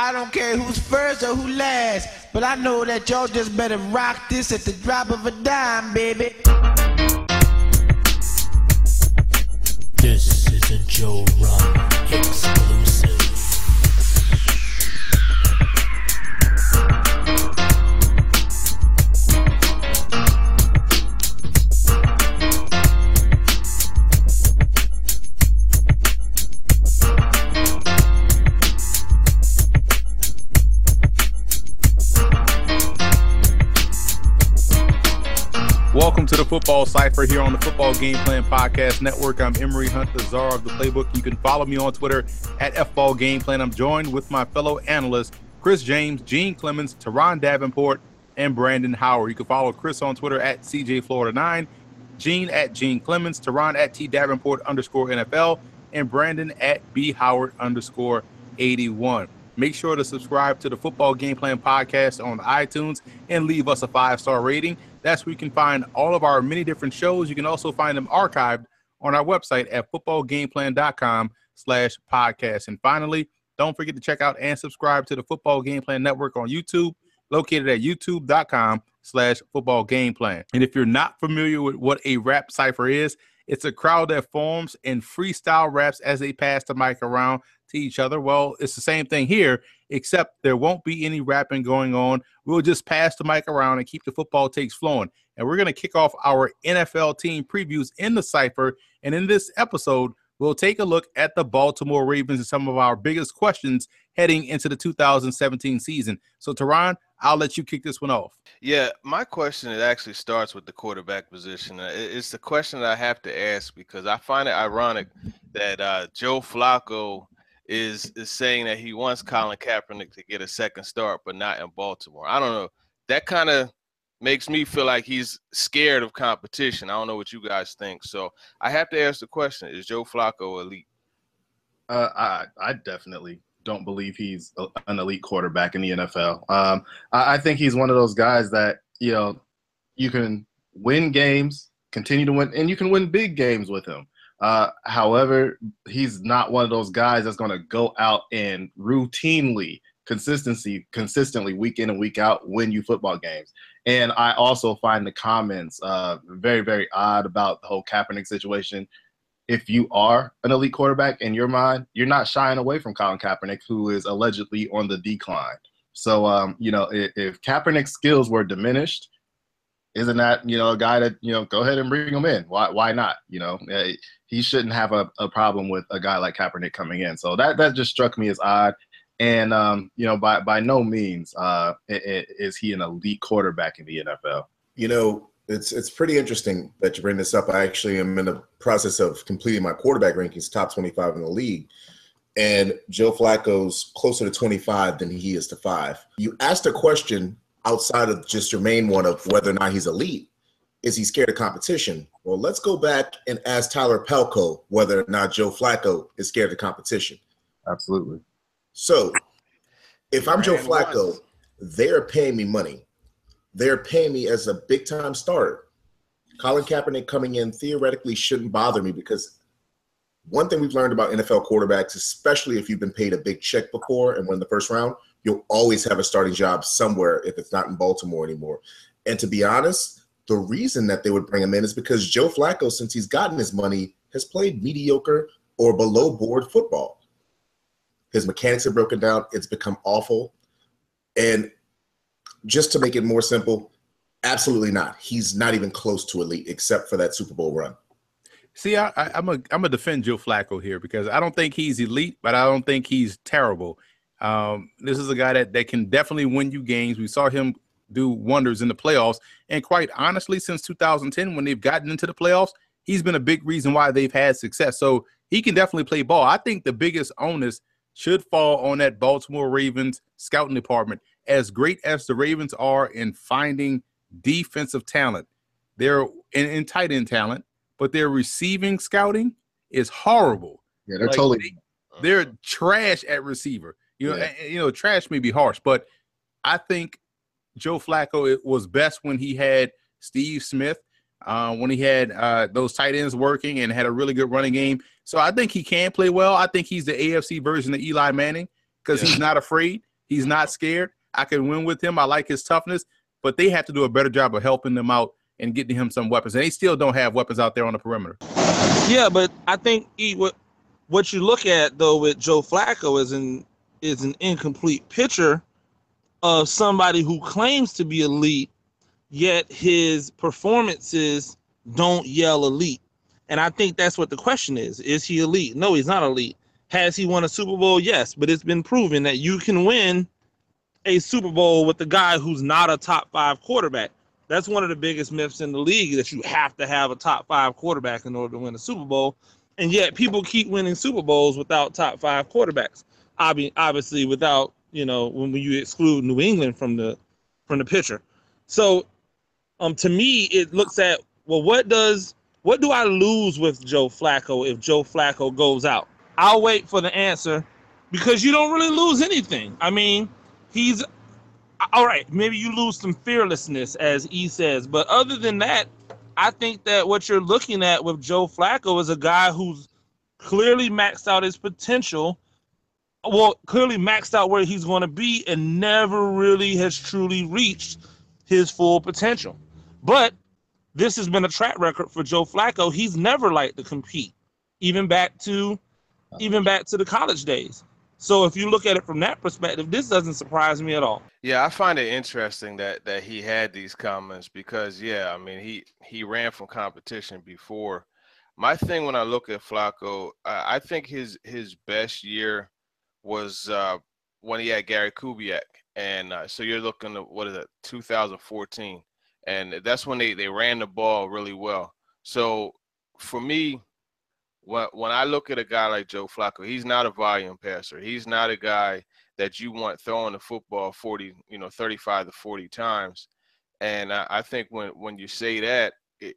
I don't care who's first or who last, but I know that y'all just better rock this at the drop of a dime, baby. This is a Joe Football Cipher here on the Football Game Plan Podcast Network. I'm Emery Hunt, the czar of the playbook. You can follow me on Twitter at FBall Game Plan. I'm joined with my fellow analysts, Chris James, Gene Clemens, Teron Davenport, and Brandon Howard. You can follow Chris on Twitter at CJ Florida9, Gene at Gene Clemens, Teron at T Davenport underscore NFL, and Brandon at B Howard underscore 81. Make sure to subscribe to the Football Game Plan podcast on iTunes and leave us a five star rating. That's where you can find all of our many different shows. You can also find them archived on our website at footballgameplan.com slash podcast. And finally, don't forget to check out and subscribe to the Football Game Plan Network on YouTube, located at youtube.com slash football game plan. And if you're not familiar with what a rap cipher is, it's a crowd that forms and freestyle raps as they pass the mic around to each other. Well, it's the same thing here, except there won't be any rapping going on. We'll just pass the mic around and keep the football takes flowing. And we're going to kick off our NFL team previews in the cipher. And in this episode, we'll take a look at the Baltimore Ravens and some of our biggest questions heading into the 2017 season. So, Teron, I'll let you kick this one off. Yeah, my question it actually starts with the quarterback position. Uh, It's the question that I have to ask because I find it ironic that uh, Joe Flacco is is saying that he wants Colin Kaepernick to get a second start, but not in Baltimore. I don't know. That kind of makes me feel like he's scared of competition. I don't know what you guys think. So I have to ask the question: Is Joe Flacco elite? Uh, I I definitely don't believe he's a, an elite quarterback in the NFL. Um, I, I think he's one of those guys that you know you can win games, continue to win, and you can win big games with him. Uh, however, he's not one of those guys that's going to go out and routinely, consistency, consistently, week in and week out, win you football games. And I also find the comments uh, very, very odd about the whole Kaepernick situation if you are an elite quarterback in your mind, you're not shying away from Colin Kaepernick, who is allegedly on the decline. So, um, you know, if, if Kaepernick's skills were diminished, isn't that you know a guy that you know go ahead and bring him in? Why why not? You know, eh, he shouldn't have a, a problem with a guy like Kaepernick coming in. So that that just struck me as odd. And um, you know, by by no means uh, is he an elite quarterback in the NFL. You know, it's it's pretty interesting that you bring this up. I actually am in the process of completing my quarterback rankings, top 25 in the league. And Joe Flacco's closer to 25 than he is to five. You asked a question outside of just your main one of whether or not he's elite. Is he scared of competition? Well, let's go back and ask Tyler Pelko whether or not Joe Flacco is scared of competition. Absolutely. So, if I'm Joe Flacco, once. they're paying me money. They're paying me as a big time starter. Colin Kaepernick coming in theoretically shouldn't bother me because one thing we've learned about NFL quarterbacks, especially if you've been paid a big check before and won the first round, you'll always have a starting job somewhere if it's not in Baltimore anymore. And to be honest, the reason that they would bring him in is because Joe Flacco, since he's gotten his money, has played mediocre or below board football. His mechanics have broken down. It's become awful. And just to make it more simple, absolutely not. He's not even close to elite except for that Super Bowl run. See, I, I'm a I'm a defend Joe Flacco here because I don't think he's elite, but I don't think he's terrible. Um, this is a guy that that can definitely win you games. We saw him do wonders in the playoffs, and quite honestly, since 2010, when they've gotten into the playoffs, he's been a big reason why they've had success. So he can definitely play ball. I think the biggest onus should fall on that Baltimore Ravens scouting department. As great as the Ravens are in finding defensive talent, they're in, in tight end talent, but their receiving scouting is horrible. Yeah, they're Like, totally. They're trash at receiver. You know, Yeah. you know, trash may be harsh, but I think Joe Flacco it was best when he had Steve Smith, uh, when he had uh, those tight ends working and had a really good running game. So I think he can play well. I think he's the AFC version of Eli Manning. because Yeah. he's not afraid. He's not scared. I can win with him. I like his toughness, but they have to do a better job of helping them out and getting him some weapons. And they still don't have weapons out there on the perimeter. Yeah, but I think E, what what you look at though with Joe Flacco is an is an incomplete picture of somebody who claims to be elite, yet his performances don't yell elite. And I think that's what the question is. Is he elite? No, he's not elite. Has he won a Super Bowl? Yes, but it's been proven that you can win a Super Bowl with the guy who's not a top five quarterback. That's one of the biggest myths in the league that you have to have a top five quarterback in order to win a Super Bowl. And yet people keep winning Super Bowls without top five quarterbacks. Obvi- Obviously, without, you know, when you exclude New England from the from the picture. So um to me it looks at well what does what do I lose with Joe Flacco if Joe Flacco goes out? I'll wait for the answer because you don't really lose anything. I mean, he's all right, maybe you lose some fearlessness, as E says, but other than that, I think that what you're looking at with Joe Flacco is a guy who's clearly maxed out his potential. Well, clearly maxed out where he's going to be and never really has truly reached his full potential. But this has been a track record for Joe Flacco. He's never liked to compete, even back to even back to the college days. So if you look at it from that perspective, this doesn't surprise me at all. Yeah, I find it interesting that that he had these comments because yeah, I mean he he ran from competition before. My thing when I look at Flacco, I, I think his his best year was uh, when he had Gary Kubiak, and uh, so you're looking at what is it, 2014, and that's when they they ran the ball really well. So for me, when when I look at a guy like Joe Flacco, he's not a volume passer. He's not a guy that you want throwing the football 40, you know, 35 to 40 times. And I, think when when you say that, it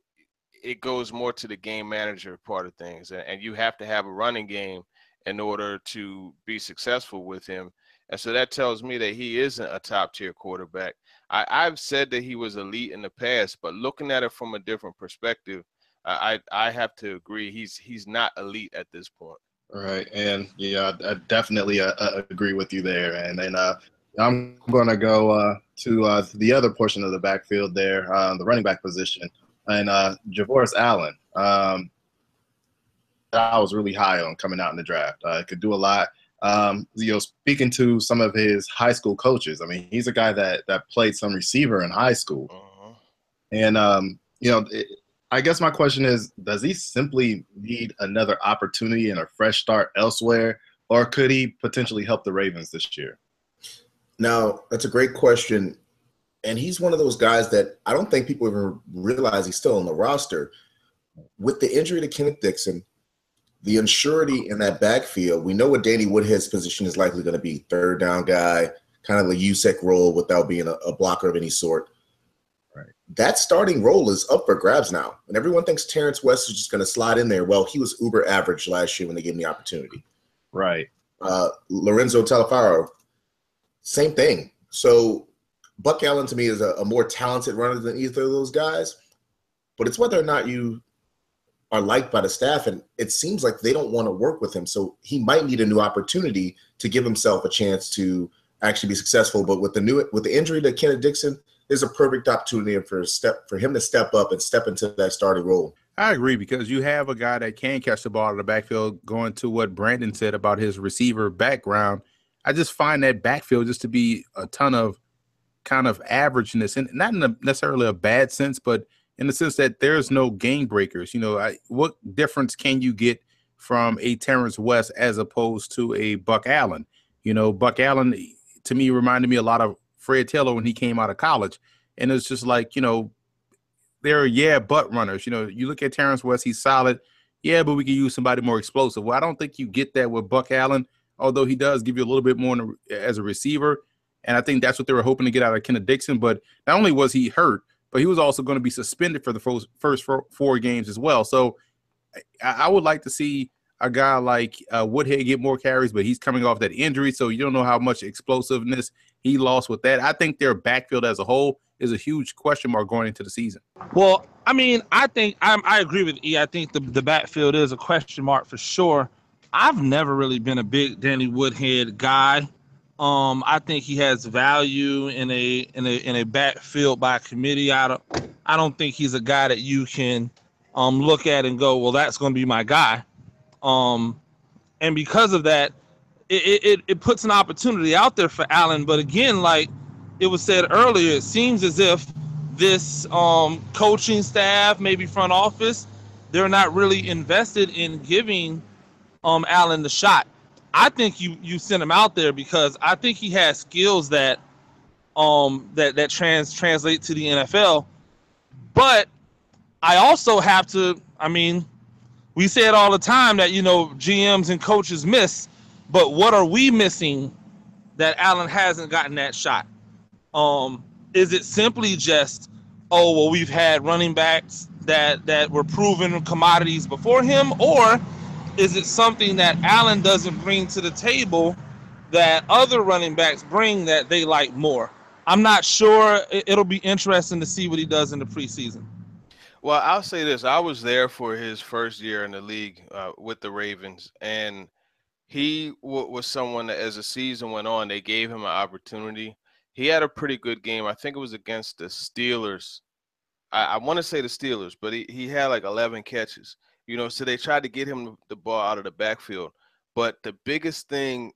it goes more to the game manager part of things, and you have to have a running game in order to be successful with him. And so that tells me that he isn't a top tier quarterback. I, I've said that he was elite in the past, but looking at it from a different perspective, I I have to agree he's he's not elite at this point. Right, and yeah, I I definitely uh, uh, agree with you there. And then uh, I'm going to go uh, to uh, the other portion of the backfield there, uh, the running back position, and uh, Javorius Allen. Um, I was really high on coming out in the draft. Uh, could do a lot. Um, you know, speaking to some of his high school coaches, I mean, he's a guy that that played some receiver in high school, Mhm. and um, you know, it, I guess my question is, does he simply need another opportunity and a fresh start elsewhere, or could he potentially help the Ravens this year? Now, that's a great question. And he's one of those guys that I don't think people even realize he's still on the roster. With the injury to Kenneth Dixon, the unsurety in that backfield, we know what Danny Woodhead's position is likely going to be third down guy, kind of the Juszczyk role without being a, a blocker of any sort. Right. That starting role is up for grabs now. And everyone thinks Terrence West is just going to slide in there. Well, he was uber average last year when they gave him the opportunity Right. uh, Lorenzo Taliaferro, same thing. So Buck Allen to me is a, a more talented runner than either of those guys, but it's whether or not you are liked by the staff, and it seems like they don't want to work with him. So he might need a new opportunity to give himself a chance to actually be successful. But with the new with the injury to Kenneth Dixon, there's a perfect opportunity for step for him to step up and step into that starting role. I agree because you have a guy that can catch the ball out of the backfield. Going to what Brandon said about his receiver background, I just find that backfield just to be a ton of kind of averageness, and not in a, necessarily a bad sense, but in the sense that there's no game breakers. You know, I, what difference can you get from a Terrence West as opposed to a Buck Allen? You know, Buck Allen to me reminded me a lot of Fred Taylor when he came out of college, and it's just like you know they're yeah butt runners. You know, you look at Terrence West, he's solid. Yeah, but we can use somebody more explosive. Well, I don't think you get that with Buck Allen, although he does give you a little bit more as a receiver. And I think that's what they were hoping to get out of Kenneth Dixon. But not only was he hurt, but he was also going to be suspended for the first, four, games as well. So I, I would like to see a guy like uh, Woodhead get more carries, but he's coming off that injury, so you don't know how much explosiveness he lost with that. I think their backfield as a whole is a huge question mark going into the season. Well, I mean, I think I'm, I agree with E. I think the, the backfield is a question mark for sure. I've never really been a big Danny Woodhead guy. Um, I think he has value in a in a in a backfield by committee. I don't I don't think he's a guy that you can um look at and go, well, that's going to be my guy. Um, and because of that, it, it it puts an opportunity out there for Allen. But again, like it was said earlier, it seems as if this um coaching staff, maybe front office, they're not really invested in giving um Allen the shot. I think you you sent him out there because I think he has skills that um that that trans translate to the NFL. But I also have to I mean, we say it all the time that you know GMs and coaches miss, but what are we missing that Allen hasn't gotten that shot? Um is it simply just oh well we've had running backs that that were proven commodities before him or is it something that Allen doesn't bring to the table that other running backs bring that they like more? I'm not sure. It'll be interesting to see what he does in the preseason. Well, I'll say this: I was there for his first year in the league uh, with the Ravens, and he w- was someone that, as the season went on, they gave him an opportunity. He had a pretty good game. I think it was against the Steelers. I, I want to say the Steelers, but he, he had like 11 catches. You know, so they tried to get him the ball out of the backfield. But the biggest thing,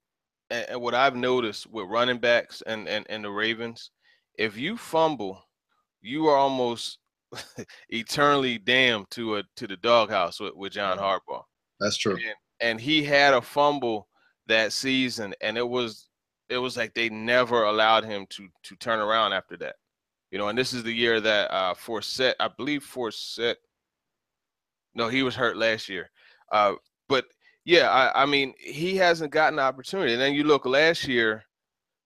and, what I've noticed with running backs and, and, and the Ravens, if you fumble, you are almost eternally damned to a to the doghouse with, with John Harbaugh. That's true. And, and he had a fumble that season, and it was it was like they never allowed him to to turn around after that. You know, and this is the year that uh Forsett, I believe Forsett no, he was hurt last year. Uh, but yeah, I, I mean, he hasn't gotten the opportunity. And then you look last year,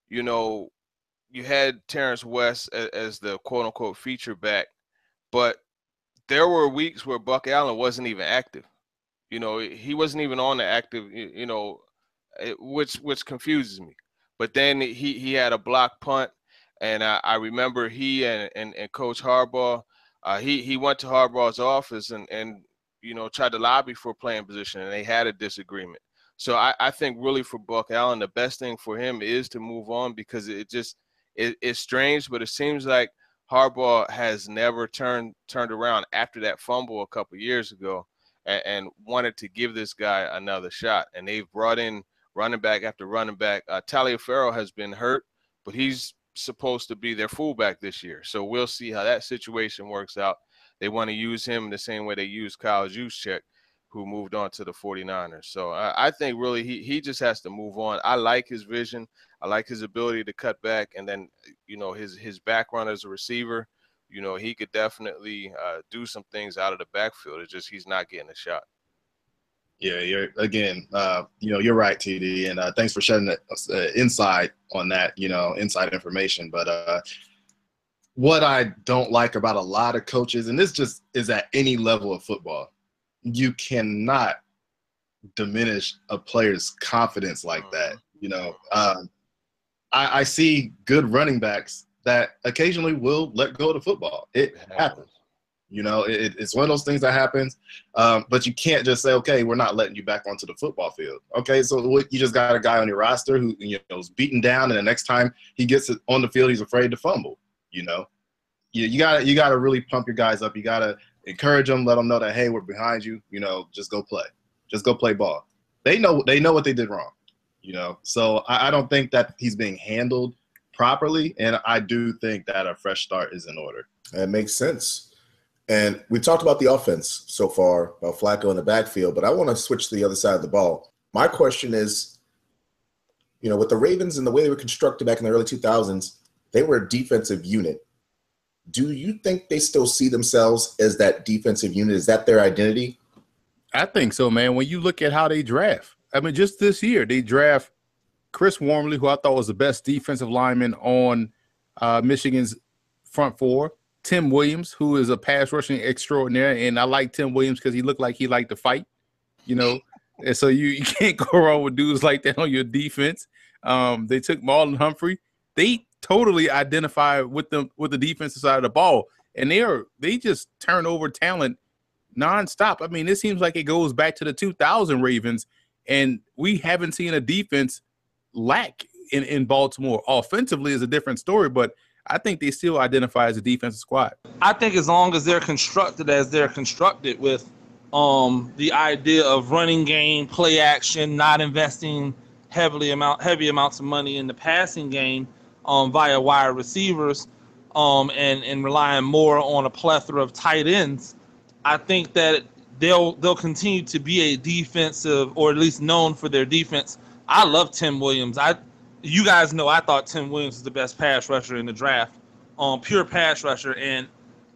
you know, you had Terrence West as, as the quote unquote feature back, but there were weeks where Buck Allen wasn't even active. You know, he wasn't even on the active. You know, which which confuses me. But then he he had a block punt, and I, I remember he and, and and Coach Harbaugh. Uh, he he went to Harbaugh's office and and you know, tried to lobby for playing position and they had a disagreement. So I, I think really for Buck Allen, the best thing for him is to move on because it just it, it's strange, but it seems like Harbaugh has never turned turned around after that fumble a couple years ago and, and, wanted to give this guy another shot. And they've brought in running back after running back. Uh, Taliaferro has been hurt, but he's supposed to be their fullback this year. So we'll see how that situation works out they want to use him the same way they use Kyle Juszczyk, who moved on to the 49ers. So I, I think really he he just has to move on. I like his vision. I like his ability to cut back, and then you know his his background as a receiver. You know he could definitely uh, do some things out of the backfield. It's just he's not getting a shot. Yeah, you're again. Uh, you know, you're right, TD, and uh, thanks for shedding that uh, insight on that. You know, inside information. But uh, what I don't like about a lot of coaches, and this just is at any level of football, you cannot diminish a player's confidence like that. Mm-hmm. You know, um, I, I, see good running backs that occasionally will let go of the football. It happens. You know, it, it's one of those things that happens. Um, but you can't just say, okay, we're not letting you back onto the football field. Okay, so what, you just got a guy on your roster who you know is beaten down, and the next time he gets on the field, he's afraid to fumble you know? You, you gotta you gotta really pump your guys up. You gotta encourage them let them know that hey we're behind you you know just go play. Just go play ball. They know they know what they did wrong you know? So I, I don't think that he's being handled properly and i do think that a fresh start is in order. That makes sense. And we talked about the offense so far about Flacco in the backfield, but I want to switch to the other side of the ball. My question is, you know, with the Ravens and the way they were constructed back in the early 2000s, they were a defensive unit. Do you think they still see themselves as that defensive unit? Is that their identity? I think so, man. When you look at how they draft, I mean, just this year, they draft Chris Wormley, who I thought was the best defensive lineman on uh, Michigan's front four. Tim Williams, who is a pass rushing extraordinaire, and I like Tim Williams because he looked like he liked to fight, you know. and so you, you can't go wrong with dudes like that on your defense. Um, they took Marlon Humphrey. They totally identify with them with the defensive side of the ball, and they are they just turn over talent nonstop. I mean, it seems like it goes back to the 2000 Ravens, and we haven't seen a defense lack in, in Baltimore. Offensively is a different story, but I think they still identify as a defensive squad. I think as long as they're constructed as they're constructed with um, the idea of running game, play action, not investing heavily amount heavy amounts of money in the passing game um, via wide receivers, um, and and relying more on a plethora of tight ends, I think that they'll they'll continue to be a defensive or at least known for their defense. I love Tim Williams. I you guys know I thought Tim Williams was the best pass rusher in the draft, um, pure pass rusher, and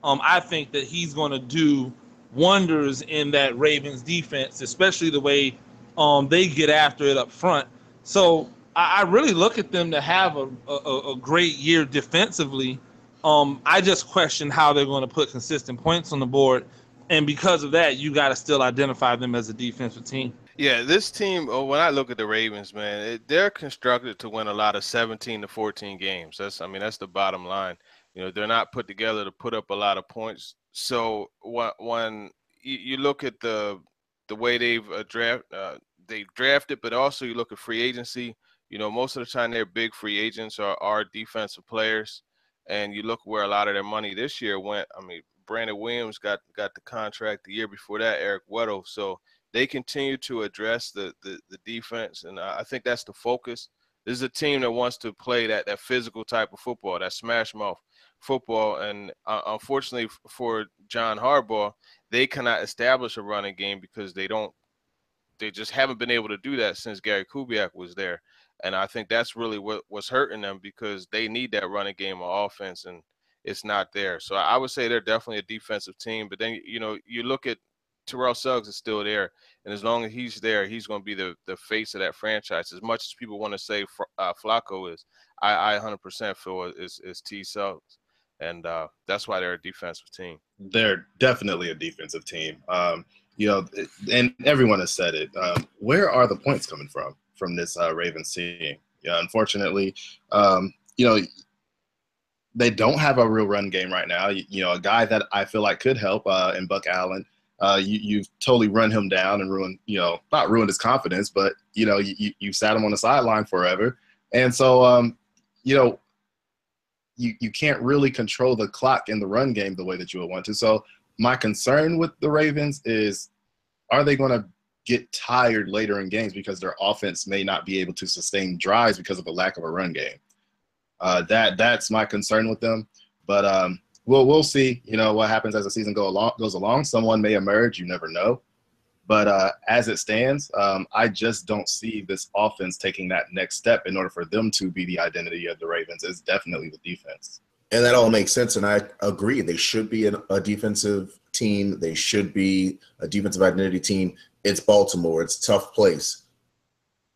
um, I think that he's going to do wonders in that Ravens defense, especially the way um, they get after it up front. So I, I really look at them to have a, a, a great year defensively. Um, I just question how they're going to put consistent points on the board, and because of that, you got to still identify them as a defensive team. Yeah, this team. oh, When I look at the Ravens, man, it, they're constructed to win a lot of 17 to 14 games. That's, I mean, that's the bottom line. You know, they're not put together to put up a lot of points. So when, when you, look at the the way they've uh, draft, uh, they drafted, but also you look at free agency. You know, most of the time they're big free agents are defensive players, and you look where a lot of their money this year went. I mean, Brandon Williams got got the contract the year before that, Eric Weddle. So they continue to address the, the the defense, and I think that's the focus. This is a team that wants to play that that physical type of football, that smash mouth football, and uh, unfortunately for John Harbaugh, they cannot establish a running game because they don't. They just haven't been able to do that since Gary Kubiak was there, and I think that's really what was hurting them because they need that running game on offense, and it's not there. So I would say they're definitely a defensive team. But then you know you look at Terrell Suggs is still there, and as long as he's there, he's going to be the the face of that franchise. As much as people want to say uh, Flacco is, I, I 100% feel is is T Suggs, and uh, that's why they're a defensive team. They're definitely a defensive team. Um, you know, and everyone has said it. Um, where are the points coming from from this uh, Ravens team? Yeah, unfortunately, um, you know, they don't have a real run game right now. You, you know, a guy that I feel like could help uh, in Buck Allen. Uh, you you've totally run him down and ruined you know not ruined his confidence, but you know you you sat him on the sideline forever, and so um, you know you you can't really control the clock in the run game the way that you would want to. So my concern with the Ravens is, are they going to get tired later in games because their offense may not be able to sustain drives because of a lack of a run game? Uh, that that's my concern with them. But um, we'll we'll see. You know what happens as the season go along goes along. Someone may emerge. You never know. But uh, as it stands, um, I just don't see this offense taking that next step in order for them to be the identity of the Ravens. It's definitely the defense. And that all makes sense. And I agree. They should be an, a defensive team. They should be a defensive identity team. It's Baltimore. It's tough place,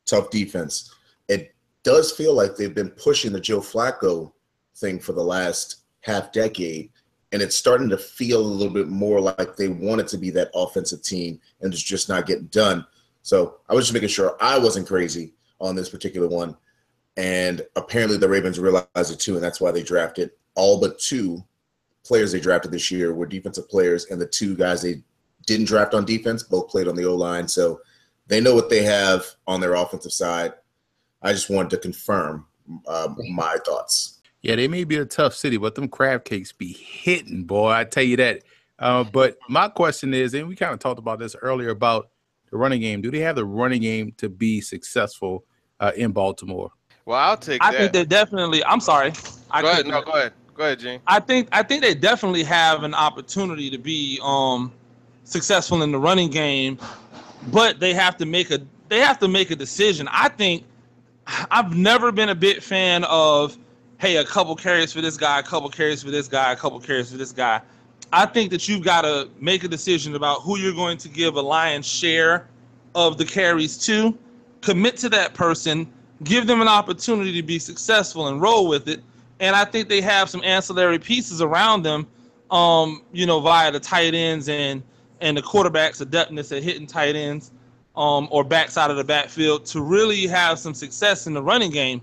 tough defense. It does feel like they've been pushing the Joe Flacco thing for the last half decade and it's starting to feel a little bit more like they want it to be that offensive team and it's just not getting done. So I was just making sure I wasn't crazy on this particular one. And apparently the Ravens realized it too, and that's why they drafted all but two players they drafted this year were defensive players, and the two guys they didn't draft on defense both played on the O line. So they know what they have on their offensive side. I just wanted to confirm uh, my thoughts. Yeah, they may be a tough city, but them crab cakes be hitting, boy. I tell you that. Uh, but my question is, and we kind of talked about this earlier about the running game. Do they have the running game to be successful uh, in Baltimore? Well, I'll take I that. think they definitely. I'm sorry. I go ahead. No, go ahead. Go ahead, Gene. I think I think they definitely have an opportunity to be um successful in the running game, but they have to make a they have to make a decision. I think I've never been a big fan of hey, a couple carries for this guy, a couple carries for this guy, a couple carries for this guy. I think that you've got to make a decision about who you're going to give a lion's share of the carries to, commit to that person, give them an opportunity to be successful and roll with it. And I think they have some ancillary pieces around them, um, you know, via the tight ends and and the quarterbacks adeptness at hitting tight ends um, or backside of the backfield to really have some success in the running game.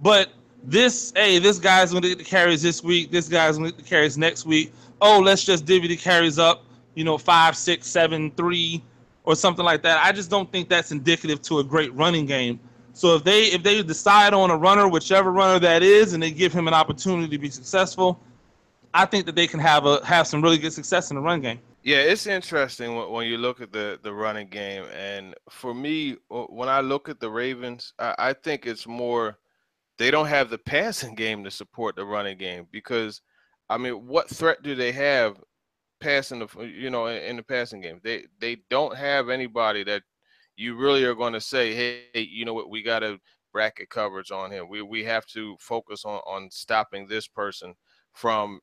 But this, hey, this guy's going to get the carries this week. This guy's going to get the carries next week. Oh, let's just divvy the carries up, you know, five, six, seven, three, or something like that. I just don't think that's indicative to a great running game. So if they if they decide on a runner, whichever runner that is, and they give him an opportunity to be successful, I think that they can have a have some really good success in the run game. Yeah, it's interesting when, you look at the the running game, and for me, when I look at the Ravens, I, I think it's more they don't have the passing game to support the running game because, I mean, what threat do they have passing the you know in, in the passing game? They they don't have anybody that you really are going to say, hey, you know what, we got to bracket coverage on him. We we have to focus on on stopping this person from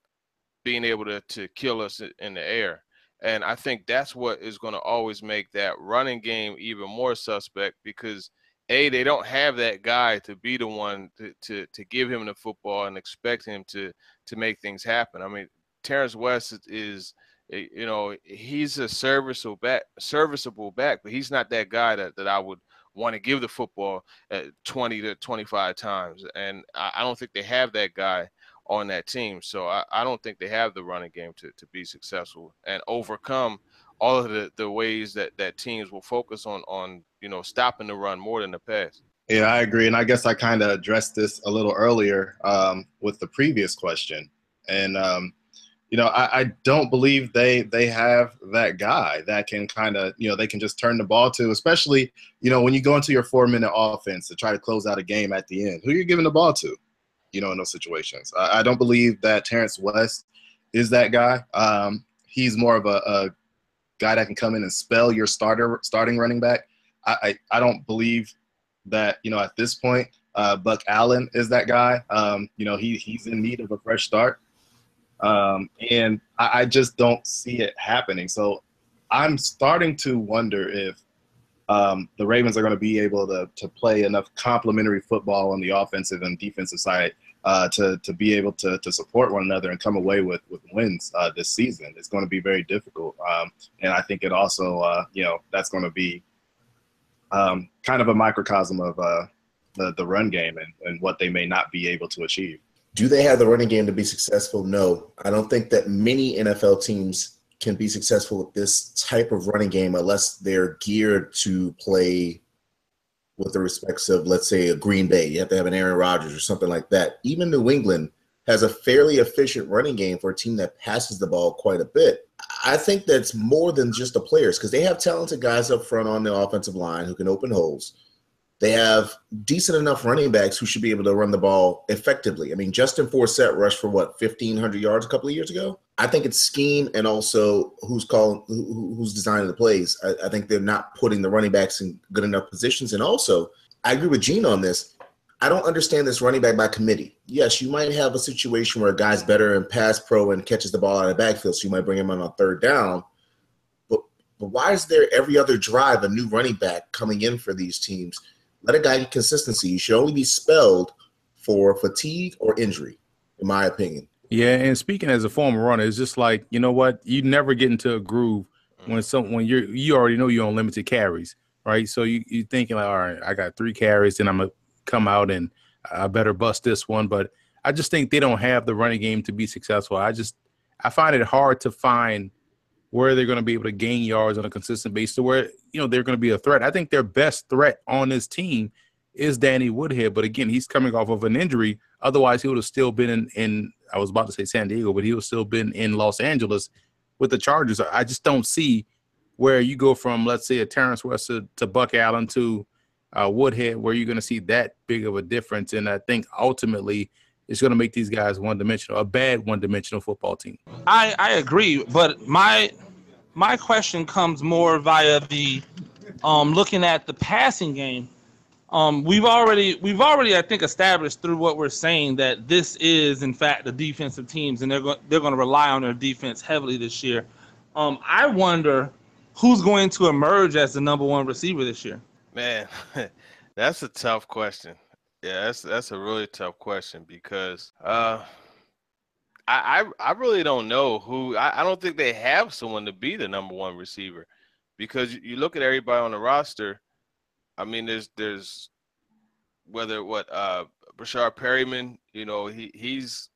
being able to to kill us in the air. And I think that's what is going to always make that running game even more suspect because a they don't have that guy to be the one to to, to give him the football and expect him to to make things happen. I mean, Terrence West is Eh, you know, he's a serviceable back, serviceable back, but he's not that guy that, that I would want to give the football at 20 to 25 times. And I, I don't think they have that guy on that team. So I, I don't think they have the running game to, to be successful and overcome all of the, the ways that, that teams will focus on on you know stopping the run more than the pass. Yeah, I agree, and I guess I kind of addressed this a little earlier um, with the previous question, and um, you know, I, I, don't believe they they have that guy that can kind of, you know, they can just turn the ball to, especially, you know, when you go into your four minute offense to try to close out a game at the end. Who are you giving the ball to? You know, in those situations. I, I don't believe that Terrence West is that guy. Um, he's more of a, a, guy that can come in and spell your starter starting running back. I, I, I don't believe that, you know, at this point, uh, Buck Allen is that guy. Um, you know, he he's in need of a fresh start. Um, and I, I, just don't see it happening. So I'm starting to wonder if um, the Ravens are going to be able to, to play enough complementary football on the offensive and defensive side uh, to, to be able to, to support one another and come away with, with wins uh, this season. It's going to be very difficult. Um, and I think it also, uh, you know, that's going to be um, kind of a microcosm of uh, the, the run game and, and what they may not be able to achieve. Do they have the running game to be successful? No. I don't think that many NFL teams can be successful with this type of running game unless they're geared to play with the respects of, let's say, a Green Bay. You have to have an Aaron Rodgers or something like that. Even New England has a fairly efficient running game for a team that passes the ball quite a bit. I think that's more than just the players because they have talented guys up front on the offensive line who can open holes. They have decent enough running backs who should be able to run the ball effectively. I mean, Justin Forsett rushed for what 1,500 yards a couple of years ago. I think it's scheme and also who's calling, who, who's designing the plays. I, I think they're not putting the running backs in good enough positions. And also, I agree with Gene on this. I don't understand this running back by committee. Yes, you might have a situation where a guy's better in pass pro and catches the ball out of the backfield, so you might bring him on a third down. But but why is there every other drive a new running back coming in for these teams? Let a guy get consistency. You should only be spelled for fatigue or injury, in my opinion. Yeah, and speaking as a former runner, it's just like you know what you never get into a groove when mm. some when you're you already know you're on limited carries, right? So you you thinking like, all right, I got three carries, and I'm gonna come out and I better bust this one. But I just think they don't have the running game to be successful. I just I find it hard to find where they're going to be able to gain yards on a consistent basis to where you know they're going to be a threat. I think their best threat on this team is Danny Woodhead, but again, he's coming off of an injury. Otherwise, he would have still been in, in I was about to say San Diego, but he would still been in Los Angeles with the Chargers. I just don't see where you go from let's say a Terrence West to, to Buck Allen to uh, Woodhead, where you're going to see that big of a difference. And I think ultimately it's going to make these guys one dimensional, a bad one dimensional football team. I, I agree, but my my question comes more via the um, looking at the passing game. Um, we've already we've already I think established through what we're saying that this is in fact the defensive teams and they're going they're going to rely on their defense heavily this year. Um, I wonder who's going to emerge as the number one receiver this year. Man, that's a tough question. Yeah, that's that's a really tough question because uh, I, I, I really don't know who. I, I don't think they have someone to be the number one receiver, because you look at everybody on the roster. I mean, there's there's whether what uh Breshad Perriman, you know, he he's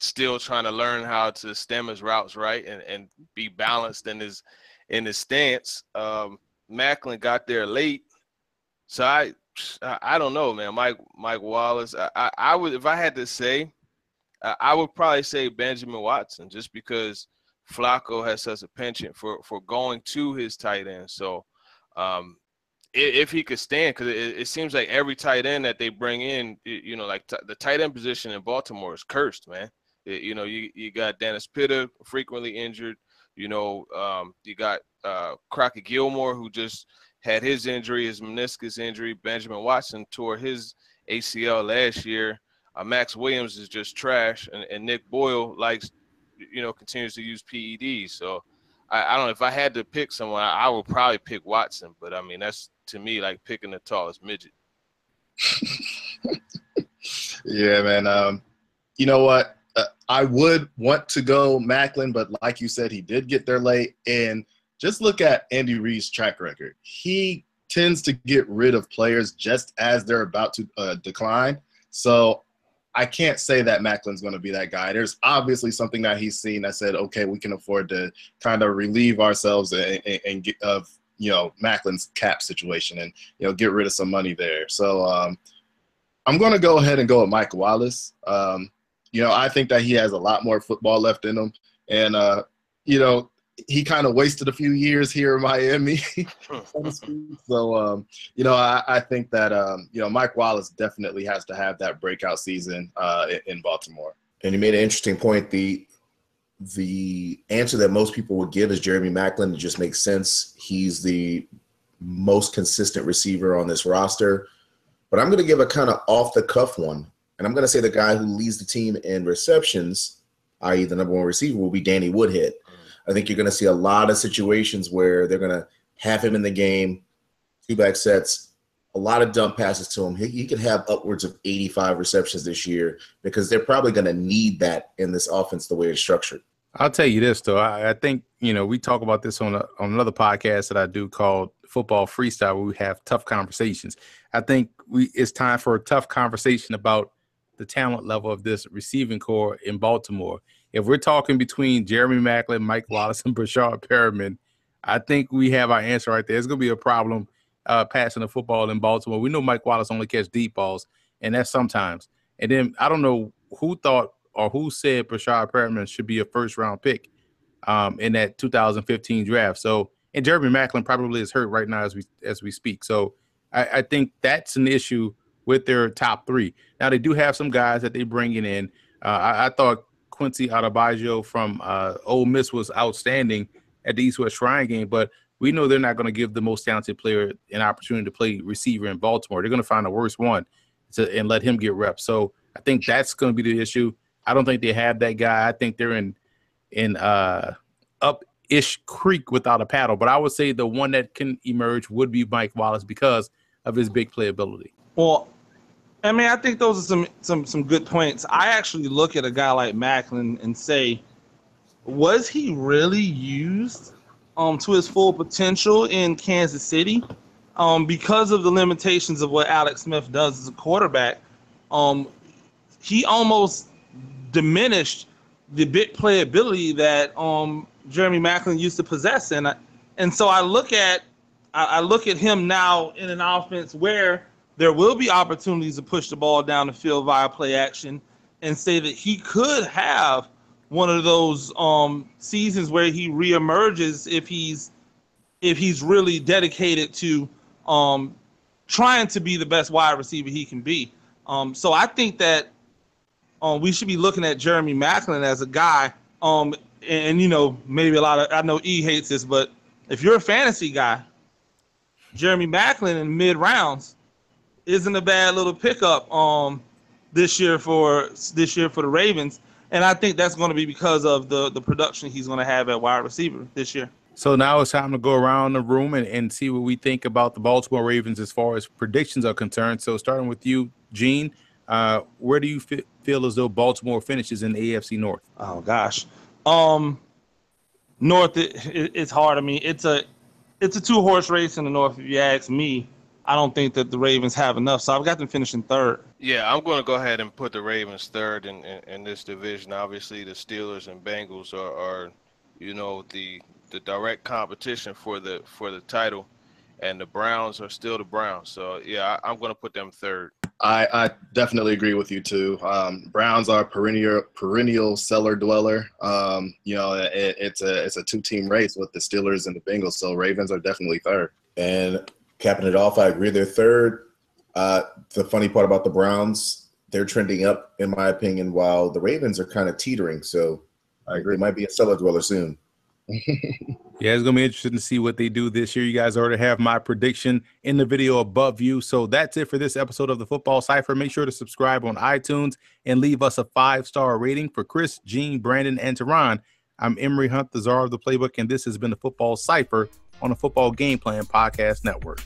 still trying to learn how to stem his routes right and, and be balanced in his in his stance. Um, Maclin got there late, so I I, don't know, man. Mike Mike Wallace. I, I, I would if I had to say, I, I would probably say Benjamin Watson, just because Flacco has such a penchant for for going to his tight end. So, um, if, if he could stand, because it, it, seems like every tight end that they bring in, you know, like t- the tight end position in Baltimore is cursed, man. It, you know, you you got Dennis Pitta frequently injured. You know, um, you got uh, Crockett Gillmore who just had his injury, his meniscus injury. Benjamin Watson tore his ACL last year. Uh, Maxx Williams is just trash, and, and Nick Boyle likes you know, continues to use PEDs. So I, I don't know if I had to pick someone, I, I, would probably pick Watson. But I mean, that's to me like picking the tallest midget. yeah, man. Um, you know what? Uh, I would want to go Maclin, but like you said, he did get there late. And just look at Andy Reid's track record. He tends to get rid of players just as they're about to uh, decline. So I can't say that Maclin's going to be that guy. There's obviously something that he's seen that said, okay, we can afford to kind of relieve ourselves and, and, and get of you know Maclin's cap situation and you know get rid of some money there. So um, I'm going to go ahead and go with Mike Wallace. Um, you know, I think that he has a lot more football left in him, and uh, you know, he kind of wasted a few years here in Miami, so um, you know, I, I think that um, you know Mike Wallace definitely has to have that breakout season uh, in Baltimore. And you made an interesting point. The the answer that most people would give is Jeremy Maclin. It just makes sense. He's the most consistent receiver on this roster. But I'm going to give a kind of off the cuff one, and I'm going to say the guy who leads the team in receptions, i.e., the number one receiver, will be Danny Woodhead. I think you're going to see a lot of situations where they're going to have him in the game, two back sets, a lot of dump passes to him. He, he could have upwards of 85 receptions this year because they're probably going to need that in this offense the way it's structured. I'll tell you this though. I, I think you know we talk about this on a, on another podcast that I do called Football Freestyle, where we have tough conversations. I think we it's time for a tough conversation about the talent level of this receiving corps in Baltimore if we're talking between Jeremy Maclin, Mike Wallace, and Breshad Perriman, I think we have our answer right there. It's going to be a problem uh, passing the football in Baltimore. We know Mike Wallace only catch deep balls, and that's sometimes. And then I don't know who thought or who said Breshad Perriman should be a first round pick um, in that 2015 draft. So, and Jeremy Maclin probably is hurt right now as we as we speak. So, I, I think that's an issue with their top three. Now they do have some guys that they bringing in. Uh, I, I, thought Quincy Adeboyejo from uh, Ole Miss was outstanding at the East West Shrine game, but we know they're not going to give the most talented player an opportunity to play receiver in Baltimore. They're going to find the worst one to, and let him get reps. So I think that's going to be the issue. I don't think they have that guy. I think they're in in uh, up ish creek without a paddle. But I would say the one that can emerge would be Mike Wallace because of his big playability. Well, I mean, I think those are some some some good points. I actually look at a guy like Maclin and say, was he really used um, to his full potential in Kansas City? Um, because of the limitations of what Alex Smith does as a quarterback, um, he almost diminished the bit playability that um, Jeremy Maclin used to possess. And I, and so I look at I, I look at him now in an offense where there will be opportunities to push the ball down the field via play action and say that he could have one of those um, seasons where he reemerges if he's if he's really dedicated to um, trying to be the best wide receiver he can be. Um, so I think that um, we should be looking at Jeremy Maclin as a guy. Um, and, and, you know, maybe a lot of I know E hates this, but if you're a fantasy guy, Jeremy Maclin in mid rounds isn't a bad little pickup um this year for this year for the Ravens. And I think that's going to be because of the the production he's going to have at wide receiver this year. So now it's time to go around the room and, and see what we think about the Baltimore Ravens as far as predictions are concerned. So starting with you, Gene, uh, where do you f- feel as though Baltimore finishes in the AFC North? Oh gosh, um, North it, it, it's hard. I mean, it's a it's a two horse race in the North if you ask me. I don't think that the Ravens have enough. So I've got them finishing third. Yeah, I'm going to go ahead and put the Ravens third in, in, in this division. Obviously, the Steelers and Bengals are, are, you know, the the direct competition for the for the title and the Browns are still the Browns. So yeah, I, am going to put them third. I, I definitely agree with you too. Um, Browns are perennial perennial cellar dweller. Um, you know, it, it's a it's a two team race with the Steelers and the Bengals. So Ravens are definitely third. And capping it off, I agree they're third. Uh, the funny part about the Browns, they're trending up in my opinion, while the Ravens are kind of teetering. So I agree, they might be a cellar dweller soon. yeah, it's gonna be interesting to see what they do this year. You guys already have my prediction in the video above you. So that's it for this episode of the Football Cipher. Make sure to subscribe on iTunes and leave us a five star rating for Chris, Gene, Brandon, and Teron. I'm Emory Hunt, the czar of the playbook, and this has been the Football Cipher on the Football Game Plan Podcast Network.